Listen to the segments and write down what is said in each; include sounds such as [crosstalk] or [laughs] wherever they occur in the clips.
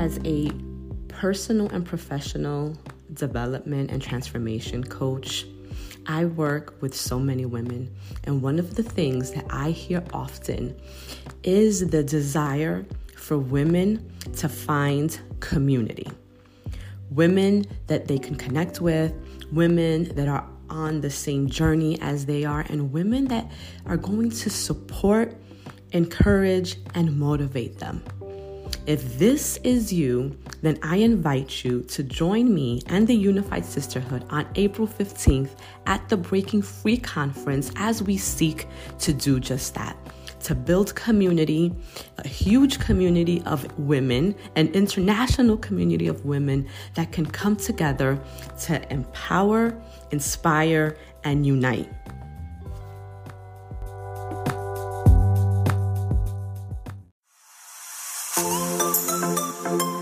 As a personal and professional development and transformation coach, I work with so many women, and one of the things that I hear often is the desire for women to find community. Women that they can connect with, women that are on the same journey as they are, and women that are going to support, encourage, and motivate them. If this is you, then I invite you to join me and the Unified Sisterhood on April 15th at the Breaking Free Conference as we seek to do just that to build community, a huge community of women, an international community of women that can come together to empower, inspire, and unite.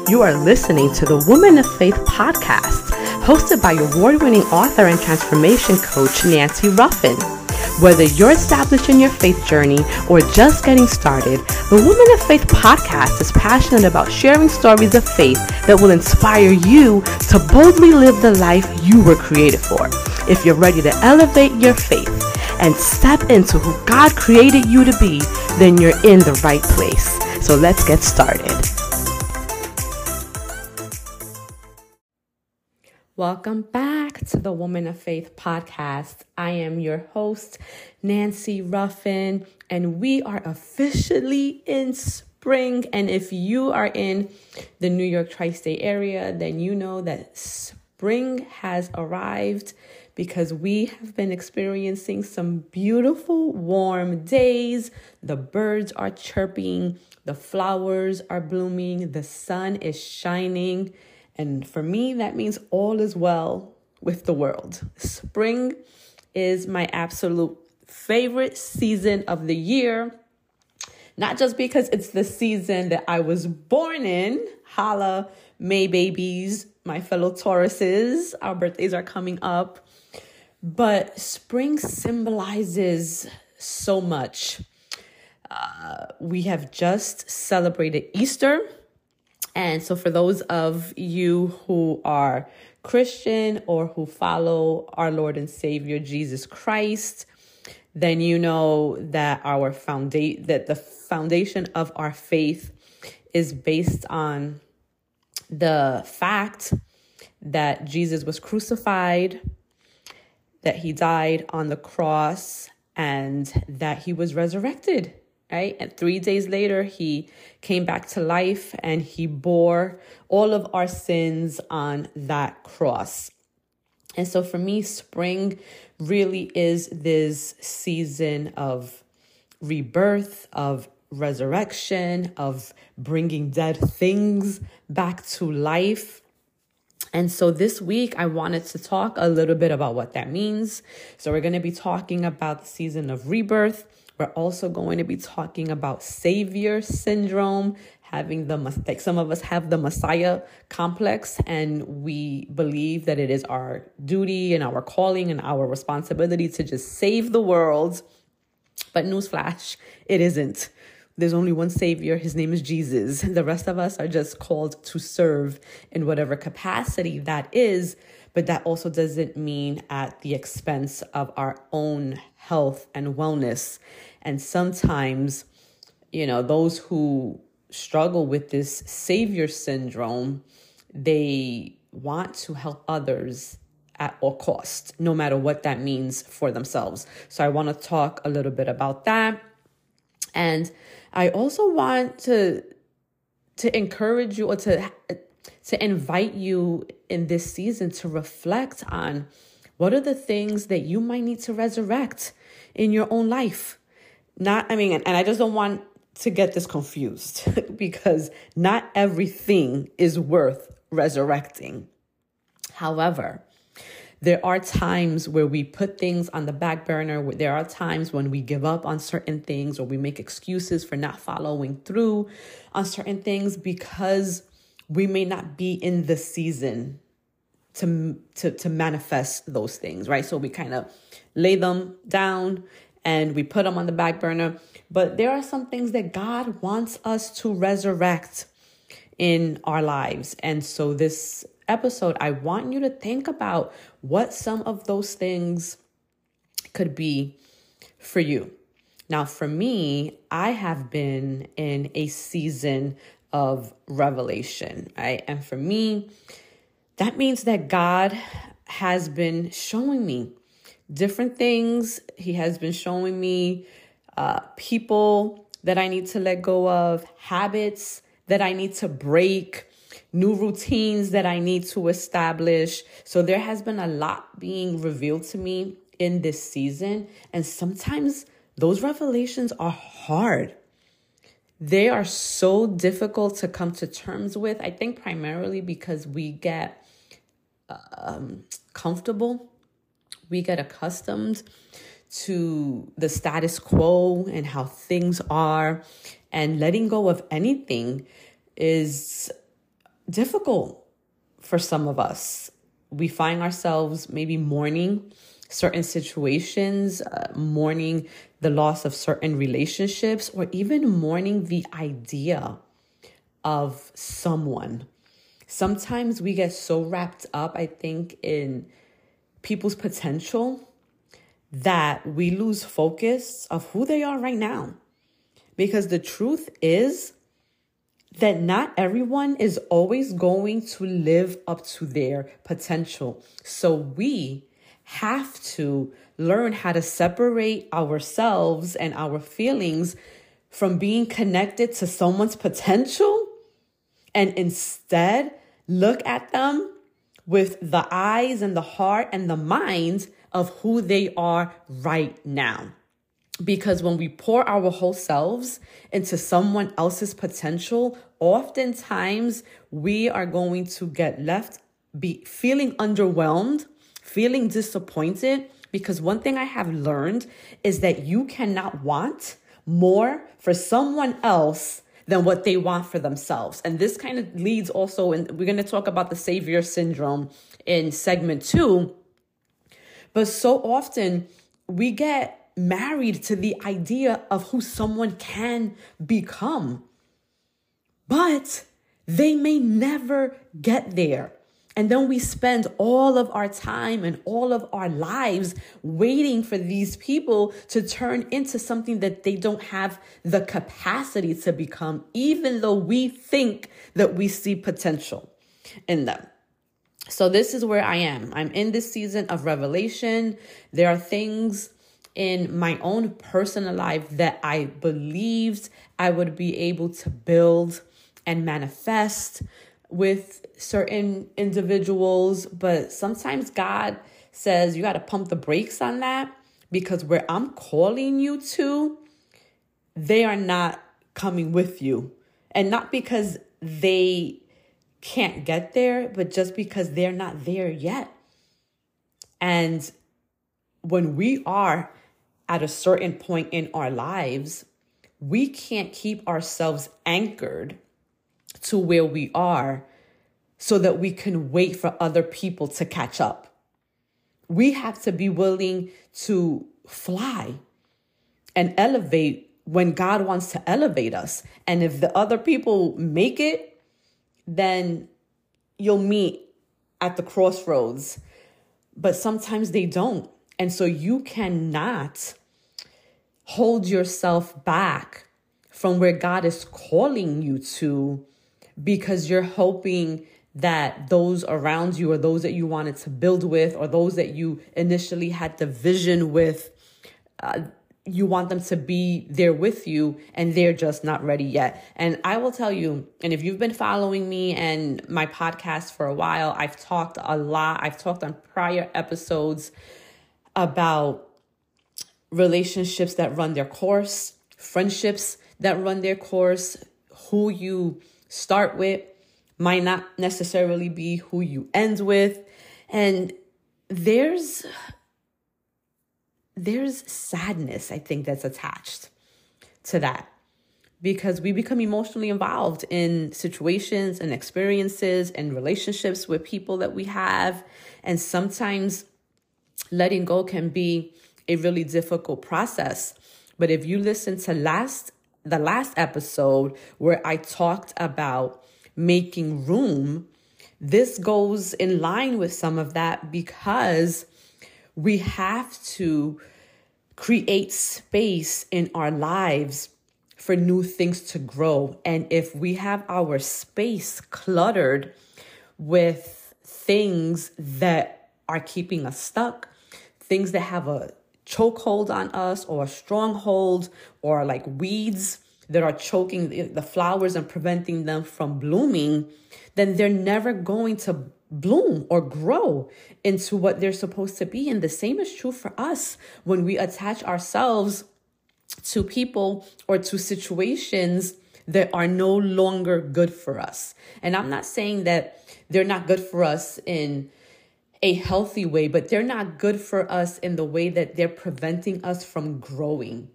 You are listening to the Woman of Faith podcast, hosted by award winning author and transformation coach Nancy Ruffin. Whether you're establishing your faith journey or just getting started, the Woman of Faith podcast is passionate about sharing stories of faith that will inspire you to boldly live the life you were created for. If you're ready to elevate your faith and step into who God created you to be, then you're in the right place. So let's get started. Welcome back to the Woman of Faith podcast. I am your host, Nancy Ruffin, and we are officially in spring. And if you are in the New York tri state area, then you know that spring has arrived because we have been experiencing some beautiful warm days. The birds are chirping, the flowers are blooming, the sun is shining. And for me, that means all is well with the world. Spring is my absolute favorite season of the year. Not just because it's the season that I was born in, holla, May babies, my fellow Tauruses, our birthdays are coming up, but spring symbolizes so much. Uh, we have just celebrated Easter and so, for those of you who are Christian or who follow our Lord and Savior Jesus Christ, then you know that our foundation that the foundation of our faith is based on the fact that Jesus was crucified, that he died on the cross, and that he was resurrected right? And three days later, he came back to life and he bore all of our sins on that cross. And so for me, spring really is this season of rebirth, of resurrection, of bringing dead things back to life. And so this week, I wanted to talk a little bit about what that means. So, we're going to be talking about the season of rebirth we're also going to be talking about savior syndrome, having the like some of us have the messiah complex and we believe that it is our duty and our calling and our responsibility to just save the world. But newsflash, it isn't. There's only one Savior. His name is Jesus. The rest of us are just called to serve in whatever capacity that is. But that also doesn't mean at the expense of our own health and wellness. And sometimes, you know, those who struggle with this savior syndrome, they want to help others at all cost, no matter what that means for themselves. So I want to talk a little bit about that. And I also want to to encourage you or to to invite you in this season to reflect on what are the things that you might need to resurrect in your own life. Not, I mean, and I just don't want to get this confused [laughs] because not everything is worth resurrecting. However, there are times where we put things on the back burner. There are times when we give up on certain things or we make excuses for not following through on certain things because we may not be in the season to to to manifest those things, right? So we kind of lay them down and we put them on the back burner. But there are some things that God wants us to resurrect in our lives. And so, this episode, I want you to think about what some of those things could be for you. Now, for me, I have been in a season of revelation, right? And for me, that means that God has been showing me different things. He has been showing me uh, people that I need to let go of, habits that I need to break, new routines that I need to establish. So there has been a lot being revealed to me in this season. And sometimes those revelations are hard. They are so difficult to come to terms with. I think primarily because we get um, comfortable, we get accustomed to the status quo and how things are, and letting go of anything is difficult for some of us. We find ourselves maybe mourning certain situations, uh, mourning the loss of certain relationships, or even mourning the idea of someone. Sometimes we get so wrapped up, I think, in people's potential that we lose focus of who they are right now. Because the truth is that not everyone is always going to live up to their potential. So we have to learn how to separate ourselves and our feelings from being connected to someone's potential and instead look at them with the eyes and the heart and the mind of who they are right now. Because when we pour our whole selves into someone else's potential, oftentimes we are going to get left be feeling underwhelmed, feeling disappointed. Because one thing I have learned is that you cannot want more for someone else than what they want for themselves. And this kind of leads also, and we're going to talk about the savior syndrome in segment two. But so often we get married to the idea of who someone can become, but they may never get there. And then we spend all of our time and all of our lives waiting for these people to turn into something that they don't have the capacity to become, even though we think that we see potential in them. So, this is where I am. I'm in this season of revelation. There are things in my own personal life that I believed I would be able to build and manifest with certain individuals, but sometimes God says you got to pump the brakes on that because where I'm calling you to, they are not coming with you. And not because they can't get there, but just because they're not there yet. And when we are at a certain point in our lives, we can't keep ourselves anchored to where we are so that we can wait for other people to catch up. We have to be willing to fly and elevate when God wants to elevate us. And if the other people make it, then you'll meet at the crossroads. But sometimes they don't. And so you cannot hold yourself back from where God is calling you to because you're hoping that those around you or those that you wanted to build with or those that you initially had the vision with uh, you want them to be there with you and they're just not ready yet. And I will tell you, and if you've been following me and my podcast for a while, I've talked a lot. I've talked on prior episodes about relationships that run their course, friendships that run their course, who you start with might not necessarily be who you end with. And there's there's sadness, I think, that's attached to that because we become emotionally involved in situations and experiences and relationships with people that we have. And sometimes letting go can be a really difficult process. But if you listen to last the last episode where I talked about making room, this goes in line with some of that because we have to create space in our lives for new things to grow. And if we have our space cluttered with things that are keeping us stuck, things that have a chokehold on us or a stronghold or like weeds that are choking the flowers and preventing them from blooming, then they're never going to bloom or grow into what they're supposed to be. And the same is true for us when we attach ourselves to people or to situations that are no longer good for us. And I'm not saying that they're not good for us in a healthy way, but they're not good for us in the way that they're preventing us from growing.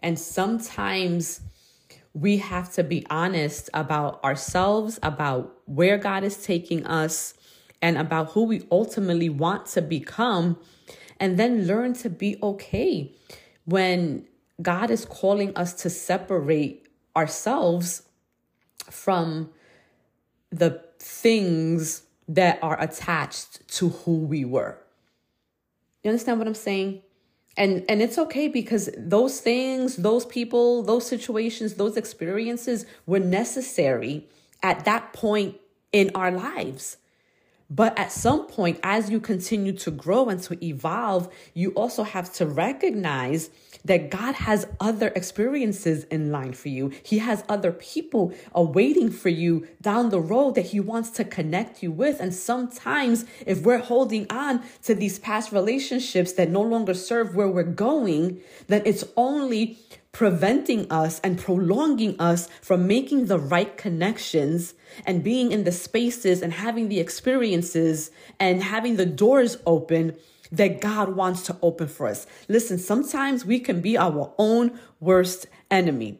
And sometimes we have to be honest about ourselves, about where God is taking us, and about who we ultimately want to become, and then learn to be okay when God is calling us to separate ourselves from the things that are attached to who we were. You understand what I'm saying? And and it's okay because those things, those people, those situations, those experiences were necessary at that point in our lives. But at some point, as you continue to grow and to evolve, you also have to recognize that God has other experiences in line for you. He has other people awaiting for you down the road that He wants to connect you with. And sometimes, if we're holding on to these past relationships that no longer serve where we're going, then it's only preventing us and prolonging us from making the right connections and being in the spaces and having the experiences and having the doors open that God wants to open for us. Listen, sometimes we can be our own worst enemy.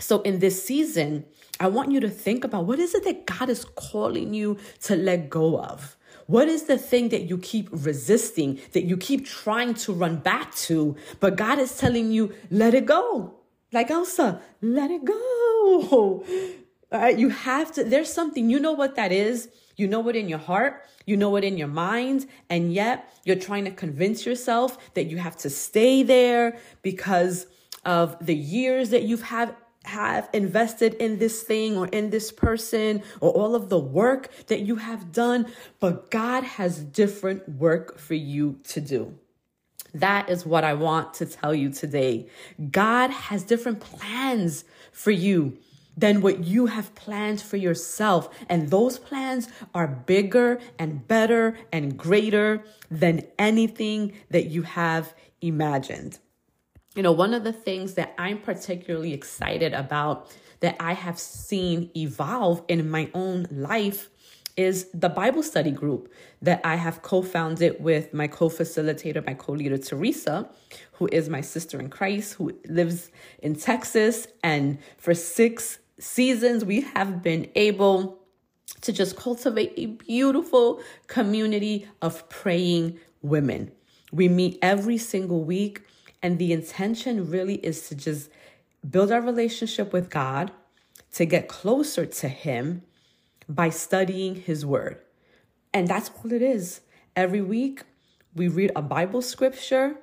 So in this season, I want you to think about what is it that God is calling you to let go of? What is the thing that you keep resisting, that you keep trying to run back to, but God is telling you, let it go? Like Elsa, let it go. Right, you have to, there's something, you know what that is. You know it in your heart, you know it in your mind, and yet you're trying to convince yourself that you have to stay there because of the years that you've had have invested in this thing or in this person or all of the work that you have done, but God has different work for you to do. That is what I want to tell you today. God has different plans for you than what you have planned for yourself. And those plans are bigger and better and greater than anything that you have imagined. You know, one of the things that I'm particularly excited about that I have seen evolve in my own life is the Bible study group that I have co founded with my co facilitator, my co leader, Teresa, who is my sister in Christ, who lives in Texas. And for six seasons, we have been able to just cultivate a beautiful community of praying women. We meet every single week and the intention really is to just build our relationship with God, to get closer to Him by studying His Word. And that's all it is. Every week, we read a Bible scripture,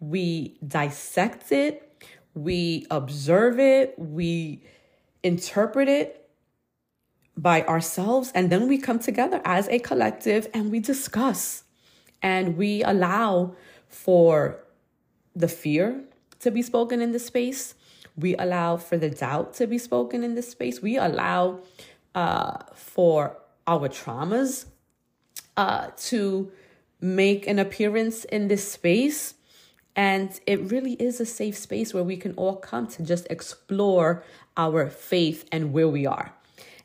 we dissect it, we observe it, we interpret it by ourselves, and then we come together as a collective and we discuss and we allow for the fear to be spoken in this space. We allow for the doubt to be spoken in this space. We allow uh, for our traumas uh, to make an appearance in this space. And it really is a safe space where we can all come to just explore our faith and where we are.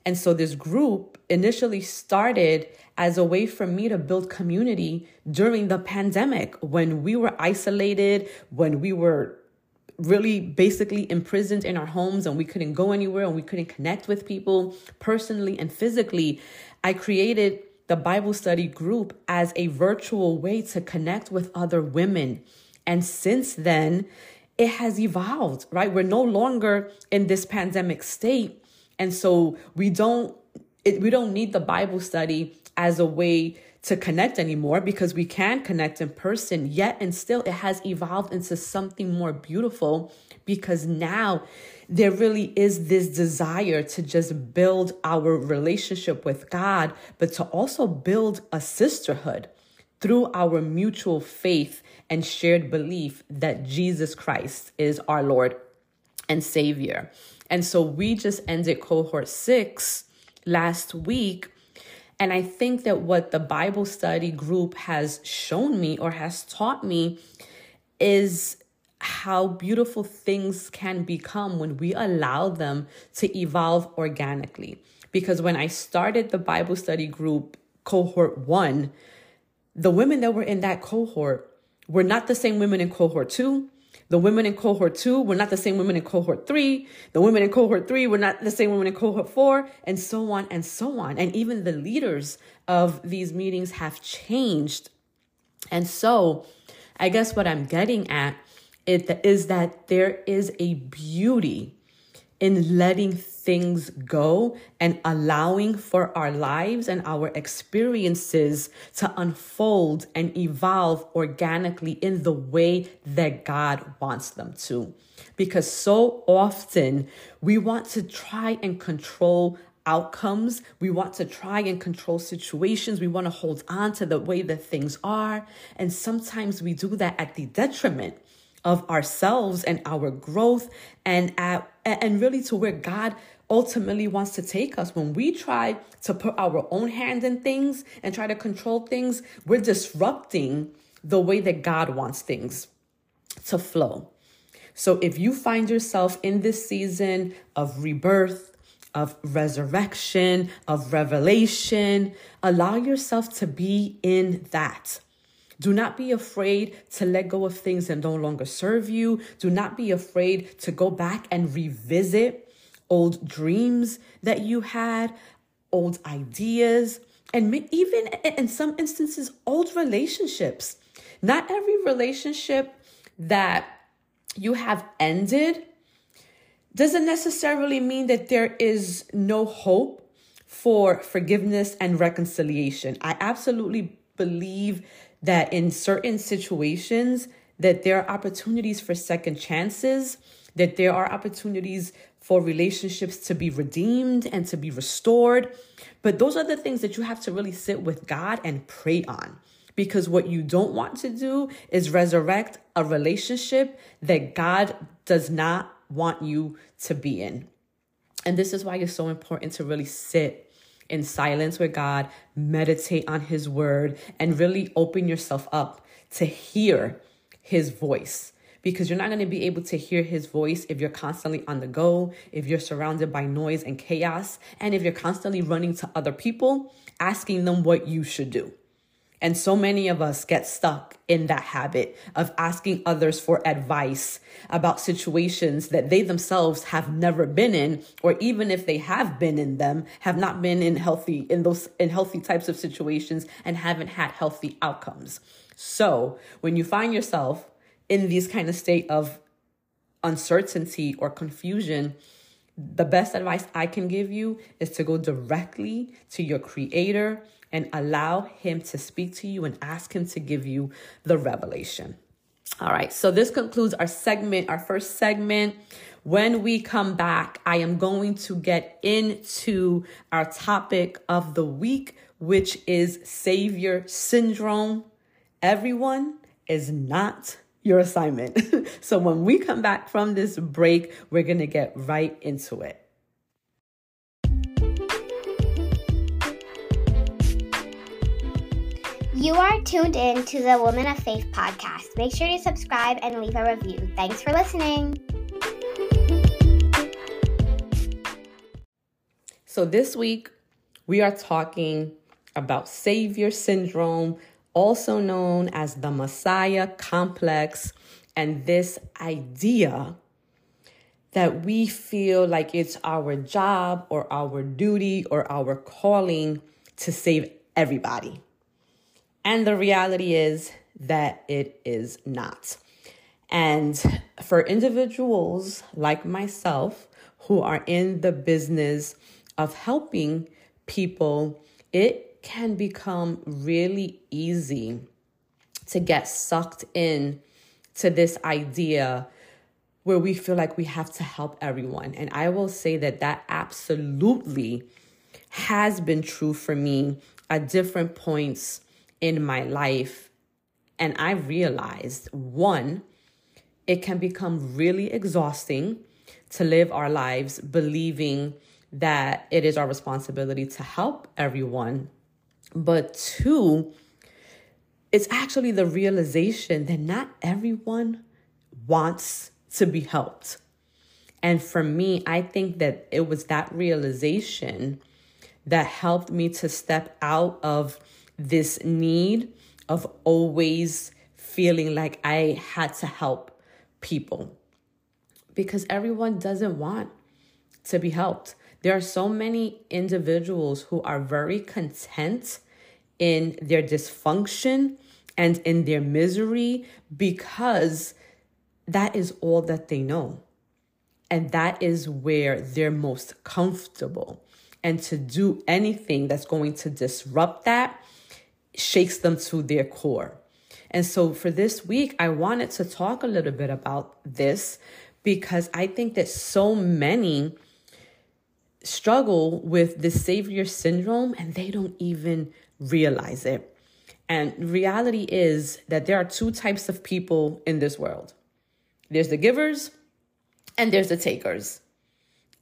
And so this group initially started as a way for me to build community during the pandemic when we were isolated, when we were really basically imprisoned in our homes and we couldn't go anywhere and we couldn't connect with people personally and physically. I created the Bible study group as a virtual way to connect with other women. And since then, it has evolved, right? We're no longer in this pandemic state. And so we don't it, we don't need the Bible study as a way to connect anymore because we can connect in person, yet and still it has evolved into something more beautiful because now there really is this desire to just build our relationship with God, but to also build a sisterhood through our mutual faith and shared belief that Jesus Christ is our Lord and Savior. And so we just ended cohort six last week and I think that what the Bible study group has shown me or has taught me is how beautiful things can become when we allow them to evolve organically. Because when I started the Bible study group, cohort one, the women that were in that cohort were not the same women in cohort two. The women in cohort two were not the same women in cohort three. The women in cohort three were not the same women in cohort four, and so on and so on. And even the leaders of these meetings have changed. And so, I guess what I'm getting at is that there is a beauty in letting things go and allowing for our lives and our experiences to unfold and evolve organically in the way that God wants them to. Because so often we want to try and control outcomes. We want to try and control situations. We want to hold on to the way that things are. And sometimes we do that at the detriment of ourselves and our growth and at, and really to where God ultimately wants to take us. When we try to put our own hand in things and try to control things, we're disrupting the way that God wants things to flow. So if you find yourself in this season of rebirth, of resurrection, of revelation, allow yourself to be in that. Do not be afraid to let go of things that no longer serve you. Do not be afraid to go back and revisit old dreams that you had, old ideas, and even in some instances, old relationships. Not every relationship that you have ended doesn't necessarily mean that there is no hope for forgiveness and reconciliation. I absolutely believe that in certain situations that there are opportunities for second chances, that there are opportunities for relationships to be redeemed and to be restored. But those are the things that you have to really sit with God and pray on. Because what you don't want to do is resurrect a relationship that God does not want you to be in. And this is why it's so important to really sit in silence with God, meditate on His word, and really open yourself up to hear His voice. Because you're not going to be able to hear his voice if you're constantly on the go, if you're surrounded by noise and chaos, and if you're constantly running to other people, asking them what you should do. And so many of us get stuck in that habit of asking others for advice about situations that they themselves have never been in, or even if they have been in them, have not been in healthy, in those, in healthy types of situations and haven't had healthy outcomes. So when you find yourself in these kind of state of uncertainty or confusion, the best advice I can give you is to go directly to your creator and allow Him to speak to you and ask Him to give you the revelation. All right, so this concludes our segment, our first segment. When we come back, I am going to get into our topic of the week, which is Savior Syndrome. Everyone is not your assignment. [laughs] so when we come back from this break, we're going to get right into it. You are tuned in to the Woman of Faith podcast. Make sure to subscribe and leave a review. Thanks for listening. So, this week we are talking about Savior Syndrome, also known as the Messiah Complex, and this idea that we feel like it's our job or our duty or our calling to save everybody. And the reality is that it is not. And for individuals like myself who are in the business of helping people, it can become really easy to get sucked in to this idea where we feel like we have to help everyone. And I will say that that absolutely has been true for me at different points in my life. And I realized one, it can become really exhausting to live our lives believing that it is our responsibility to help everyone. But two, it's actually the realization that not everyone wants to be helped. And for me, I think that it was that realization that helped me to step out of this need of always feeling like I had to help people because everyone doesn't want to be helped. There are so many individuals who are very content in their dysfunction and in their misery because that is all that they know. And that is where they're most comfortable. And to do anything that's going to disrupt that shakes them to their core. And so for this week, I wanted to talk a little bit about this because I think that so many struggle with the savior syndrome and they don't even realize it. And reality is that there are two types of people in this world there's the givers and there's the takers.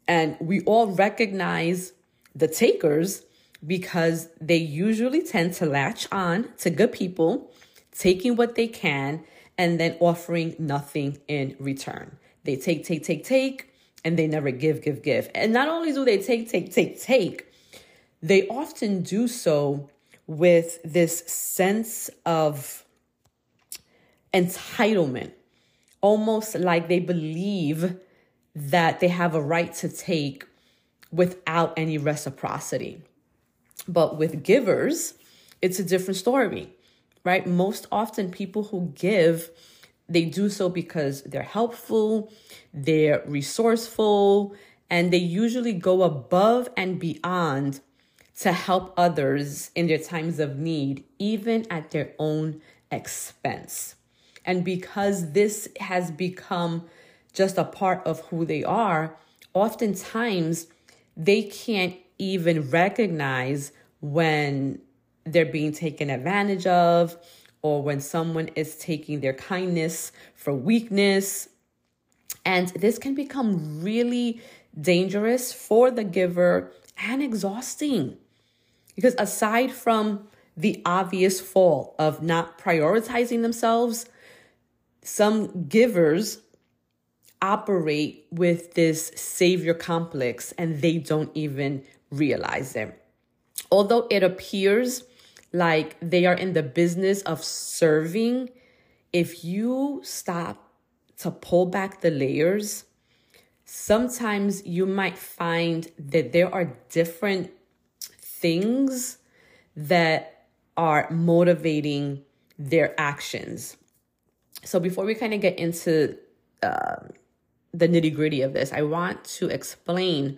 And we all recognize the takers because they usually tend to latch on to good people, taking what they can, and then offering nothing in return. They take, take, take, take, and they never give, give, give. And not only do they take, take, take, take, they often do so with this sense of entitlement, almost like they believe that they have a right to take without any reciprocity. But with givers, it's a different story, right? Most often, people who give, they do so because they're helpful, they're resourceful, and they usually go above and beyond to help others in their times of need, even at their own expense. And because this has become just a part of who they are, oftentimes they can't even recognize when they're being taken advantage of or when someone is taking their kindness for weakness. And this can become really dangerous for the giver and exhausting. Because aside from the obvious fault of not prioritizing themselves, some givers operate with this savior complex and they don't even realize it. Although it appears like they are in the business of serving, if you stop to pull back the layers, sometimes you might find that there are different things that are motivating their actions. So before we kind of get into uh, the nitty gritty of this, I want to explain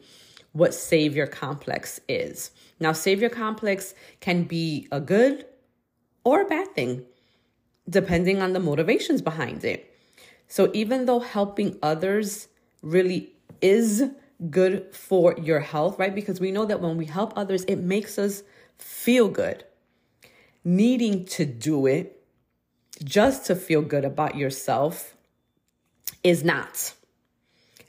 what savior complex is. Now, savior complex can be a good or a bad thing, depending on the motivations behind it. So, even though helping others really is good for your health, right? Because we know that when we help others, it makes us feel good. Needing to do it just to feel good about yourself is not.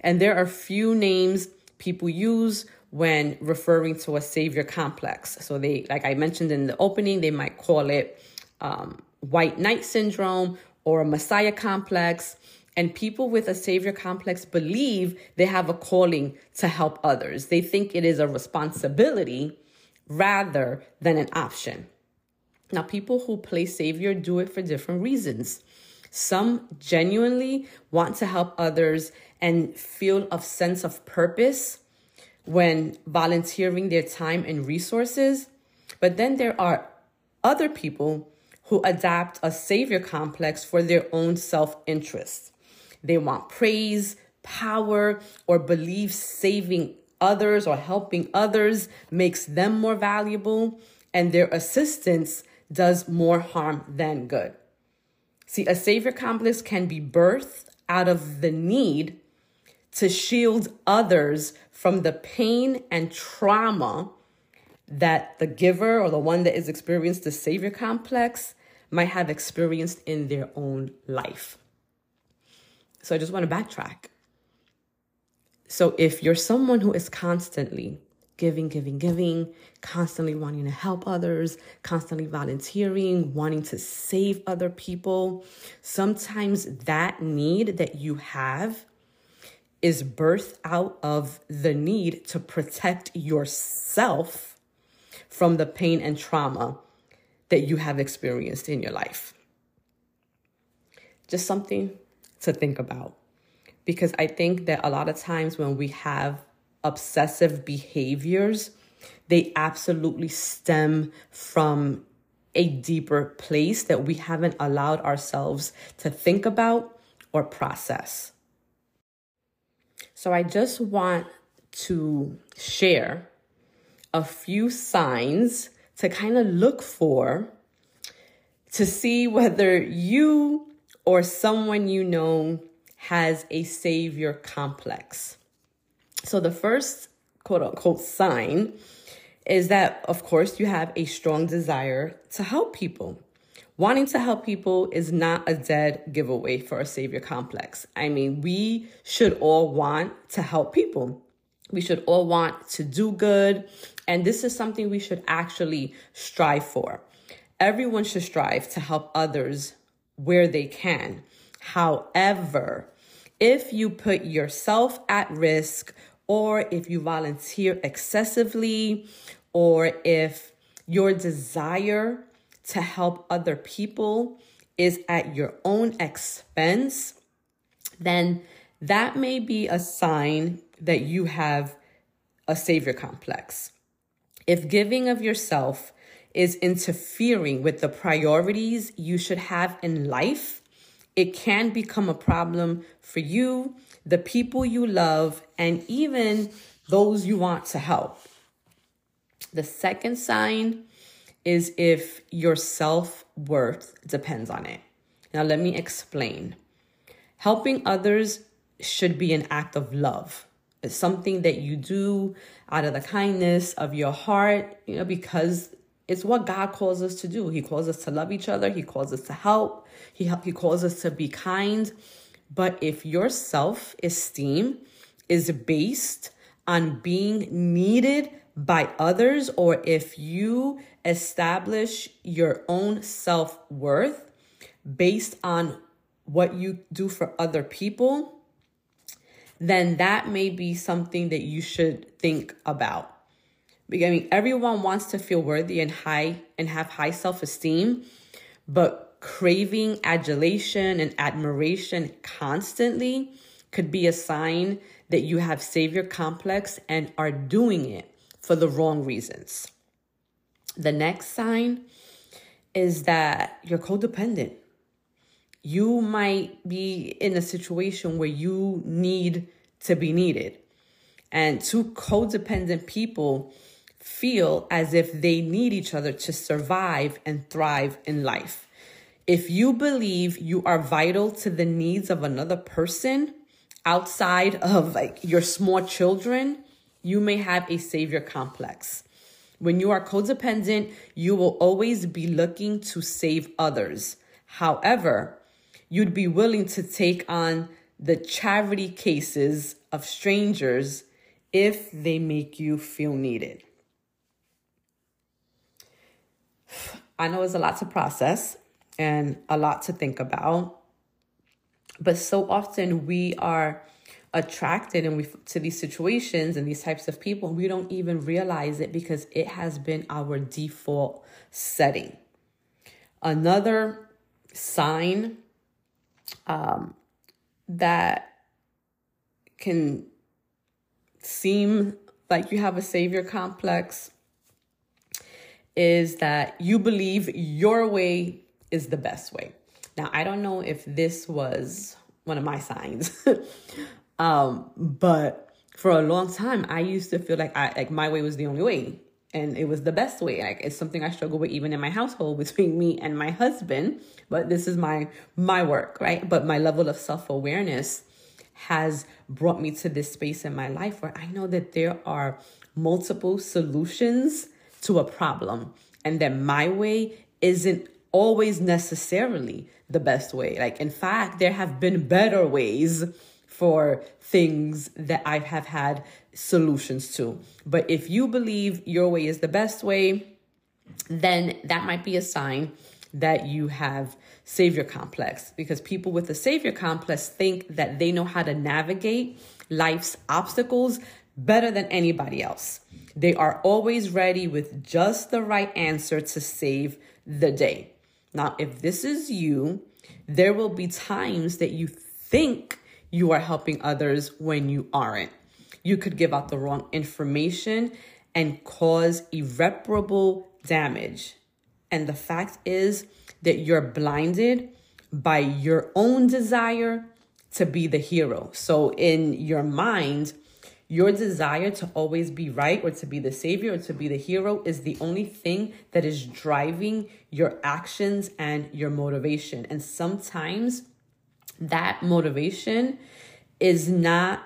And there are few names people use when referring to a savior complex. So they, like I mentioned in the opening, they might call it um, white knight syndrome or a messiah complex. And people with a savior complex believe they have a calling to help others. They think it is a responsibility rather than an option. Now, people who play savior do it for different reasons. Some genuinely want to help others and feel a sense of purpose when volunteering their time and resources. But then there are other people who adapt a savior complex for their own self interest. They want praise, power, or believe saving others or helping others makes them more valuable, and their assistance does more harm than good. See, a savior complex can be birthed out of the need to shield others from the pain and trauma that the giver or the one that is experienced the savior complex might have experienced in their own life. So I just want to backtrack. So if you're someone who is constantly giving, giving, giving, constantly wanting to help others, constantly volunteering, wanting to save other people, sometimes that need that you have is birthed out of the need to protect yourself from the pain and trauma that you have experienced in your life. Just something to think about. Because I think that a lot of times when we have obsessive behaviors, they absolutely stem from a deeper place that we haven't allowed ourselves to think about or process. So I just want to share a few signs to kind of look for to see whether you or someone you know has a savior complex. So the first quote unquote sign is that, of course, you have a strong desire to help people. Wanting to help people is not a dead giveaway for a savior complex. I mean, we should all want to help people. We should all want to do good. And this is something we should actually strive for. Everyone should strive to help others where they can. However, if you put yourself at risk, or if you volunteer excessively, or if your desire to help other people is at your own expense, then that may be a sign that you have a savior complex. If giving of yourself is interfering with the priorities you should have in life, it can become a problem for you, the people you love, and even those you want to help. The second sign is if your self worth depends on it. Now, let me explain. Helping others should be an act of love. It's something that you do out of the kindness of your heart, you know, because it's what God calls us to do. He calls us to love each other, He calls us to help, He, help, he calls us to be kind. But if your self esteem is based on being needed by others, or if you establish your own self worth based on what you do for other people, then that may be something that you should think about. I mean, everyone wants to feel worthy and high and have high self esteem, but craving adulation and admiration constantly could be a sign that you have savior complex and are doing it for the wrong reasons. The next sign is that you're codependent. You might be in a situation where you need to be needed. And two codependent people feel as if they need each other to survive and thrive in life. If you believe you are vital to the needs of another person outside of like your small children, you may have a savior complex. When you are codependent, you will always be looking to save others. However, you'd be willing to take on the charity cases of strangers if they make you feel needed. I know it's a lot to process and a lot to think about, but so often we are attracted and we to these situations and these types of people we don't even realize it because it has been our default setting another sign um, that can seem like you have a savior complex is that you believe your way is the best way. Now, I don't know if this was one of my signs, [laughs] um, but for a long time, I used to feel like I like my way was the only way. And it was the best way. Like it's something i struggle with even in my household [laughs] between me and my husband. But this is my my work right? But my level of self-awareness has brought me to this space in my life where i know that there are multiple solutions to a problem and that my way isn't always necessarily the best way. Like in fact there have been better ways for things that I have had solutions to. But if you believe your way is the best way, then that might be a sign that you have savior complex because people with a savior complex think that they know how to navigate life's obstacles better than anybody else. They are always ready with just the right answer to save the day. Now, if this is you, there will be times that you think you are helping others when you aren't. You could give out the wrong information and cause irreparable damage. And the fact is that you're blinded by your own desire to be the hero. So, in your mind, your desire to always be right or to be the savior or to be the hero is the only thing that is driving your actions and your motivation. And sometimes that motivation is not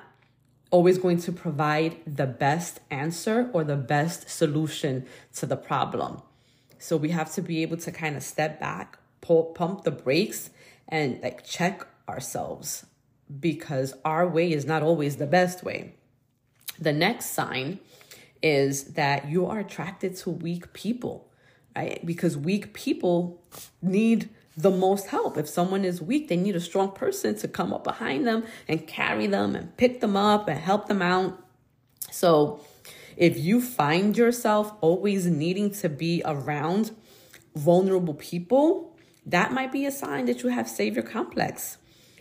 always going to provide the best answer or the best solution to the problem. So we have to be able to kind of step back, pull, pump the brakes, and like check ourselves because our way is not always the best way. The next sign is that you are attracted to weak people, right? Because weak people need the most help. If someone is weak, they need a strong person to come up behind them and carry them and pick them up and help them out. So, if you find yourself always needing to be around vulnerable people, that might be a sign that you have savior complex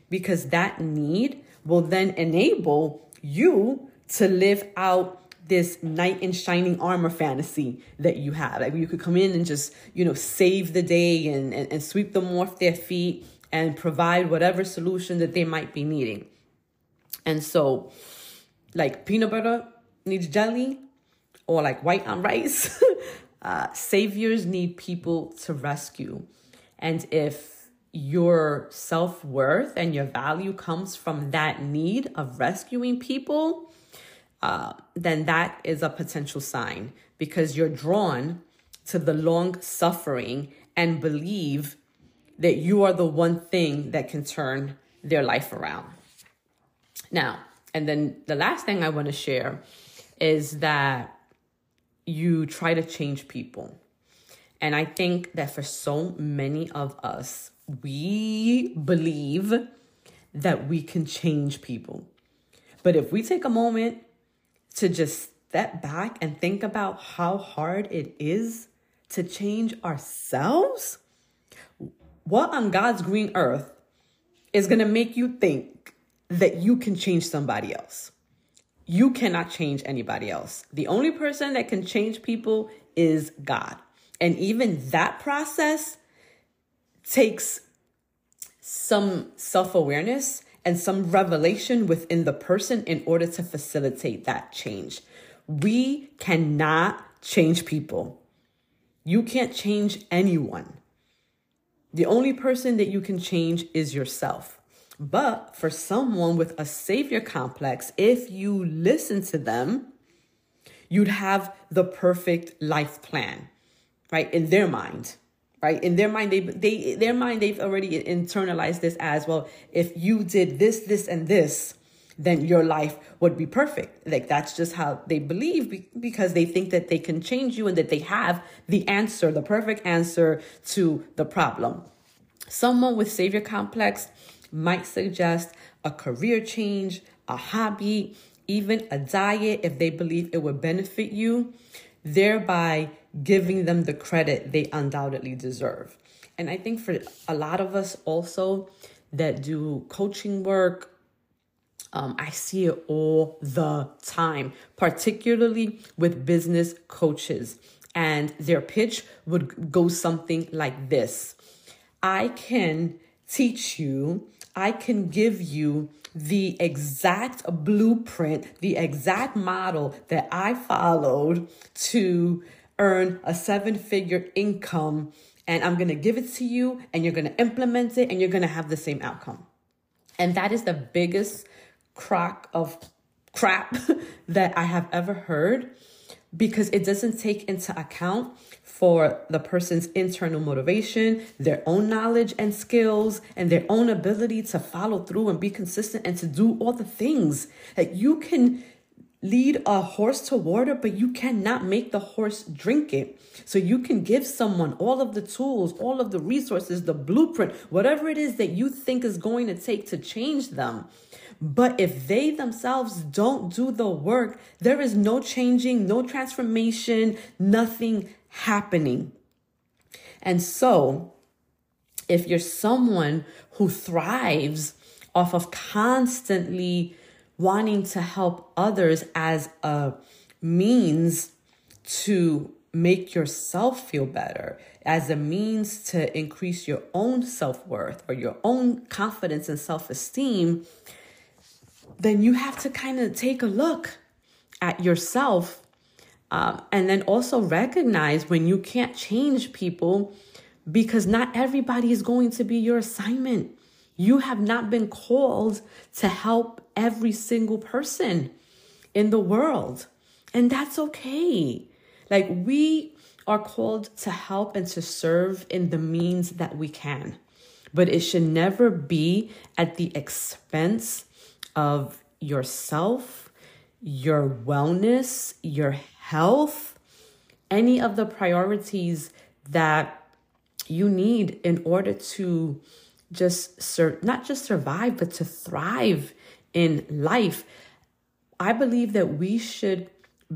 because that need will then enable you to live out this knight in shining armor fantasy that you have. Like you could come in and just, you know, save the day and, and, and sweep them off their feet and provide whatever solution that they might be needing. And so, like peanut butter needs jelly, or like white on rice, [laughs] uh, saviors need people to rescue. And if your self worth and your value comes from that need of rescuing people, uh, then that is a potential sign because you're drawn to the long suffering and believe that you are the one thing that can turn their life around. Now, and then the last thing I want to share is that you try to change people. And I think that for so many of us, we believe that we can change people. But if we take a moment to just step back and think about how hard it is to change ourselves, what on God's green earth is going to make you think that you can change somebody else? You cannot change anybody else. The only person that can change people is God. And even that process takes some self awareness and some revelation within the person in order to facilitate that change. We cannot change people. You can't change anyone. The only person that you can change is yourself. But for someone with a savior complex, if you listen to them, you'd have the perfect life plan, right? In their mind right? In their mind they they their mind they've already internalized this as well if you did this this and this then your life would be perfect. Like that's just how they believe because they think that they can change you and that they have the answer the perfect answer to the problem. Someone with savior complex might suggest a career change a hobby even a diet if they believe it would benefit you thereby giving them the credit they undoubtedly deserve. And I think for a lot of us also that do coaching work, um, I see it all the time, particularly with business coaches. And their pitch would go something like this I can teach you I can give you the exact blueprint, the exact model that I followed to earn a seven figure income. And I'm going to give it to you, and you're going to implement it, and you're going to have the same outcome. And that is the biggest crock of crap [laughs] that I have ever heard because it doesn't take into account for the person's internal motivation, their own knowledge and skills, and their own ability to follow through and be consistent and to do all the things. That you can lead a horse to water, but you cannot make the horse drink it. So you can give someone all of the tools, all of the resources, the blueprint, whatever it is that you think is going to take to change them. But if they themselves don't do the work, there is no changing, no transformation, nothing happening. And so, if you're someone who thrives off of constantly wanting to help others as a means to make yourself feel better, as a means to increase your own self worth or your own confidence and self esteem, then you have to kind of take a look at yourself um, and then also recognize when you can't change people because not everybody is going to be your assignment. You have not been called to help every single person in the world. And that's okay. Like, we are called to help and to serve in the means that we can, but it should never be at the expense of yourself, your wellness, your health, any of the priorities that you need in order to just sur- not just survive but to thrive in life. I believe that we should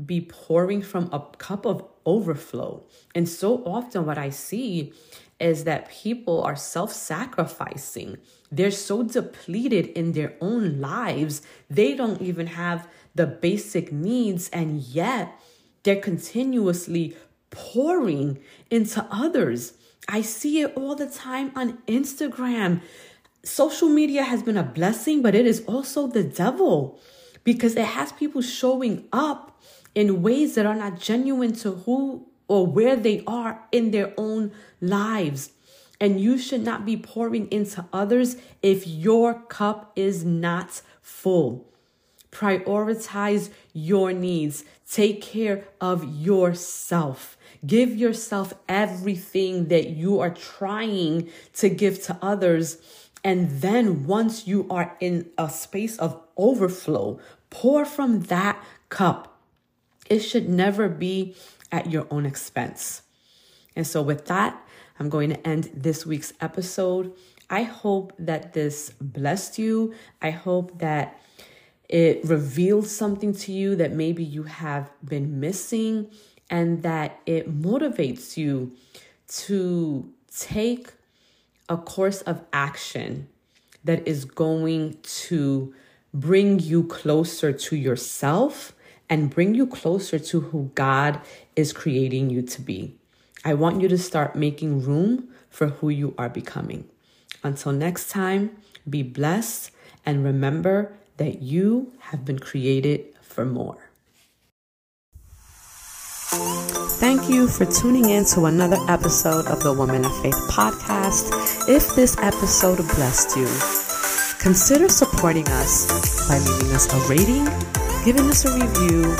be pouring from a cup of overflow. And so often what i see is that people are self-sacrificing. They're so depleted in their own lives they don't even have the basic needs and yet they're continuously pouring into others. I see it all the time on Instagram. Social media has been a blessing, but it is also the devil because it has people showing up in ways that are not genuine to who or where they are in their own lives. And you should not be pouring into others if your cup is not full. Prioritize your needs. Take care of yourself. Give yourself everything that you are trying to give to others. And then once you are in a space of overflow, pour from that cup. It should never be at your own expense. And so, with that, I'm going to end this week's episode. I hope that this blessed you. I hope that it reveals something to you that maybe you have been missing and that it motivates you to take a course of action that is going to bring you closer to yourself and bring you closer to who God is creating you to be. I want you to start making room for who you are becoming. Until next time, be blessed and remember that you have been created for more. Thank you for tuning in to another episode of the Woman of Faith podcast. If this episode blessed you, consider supporting us by leaving us a rating, giving us a review,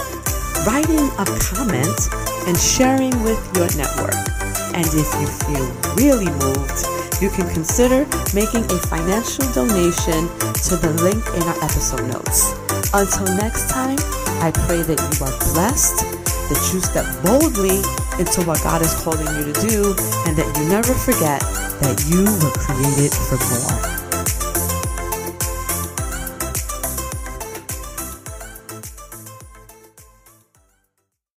writing a comment, and sharing with your network. And if you feel really moved, you can consider making a financial donation to the link in our episode notes. Until next time, I pray that you are blessed, that you step boldly into what God is calling you to do, and that you never forget that you were created for more.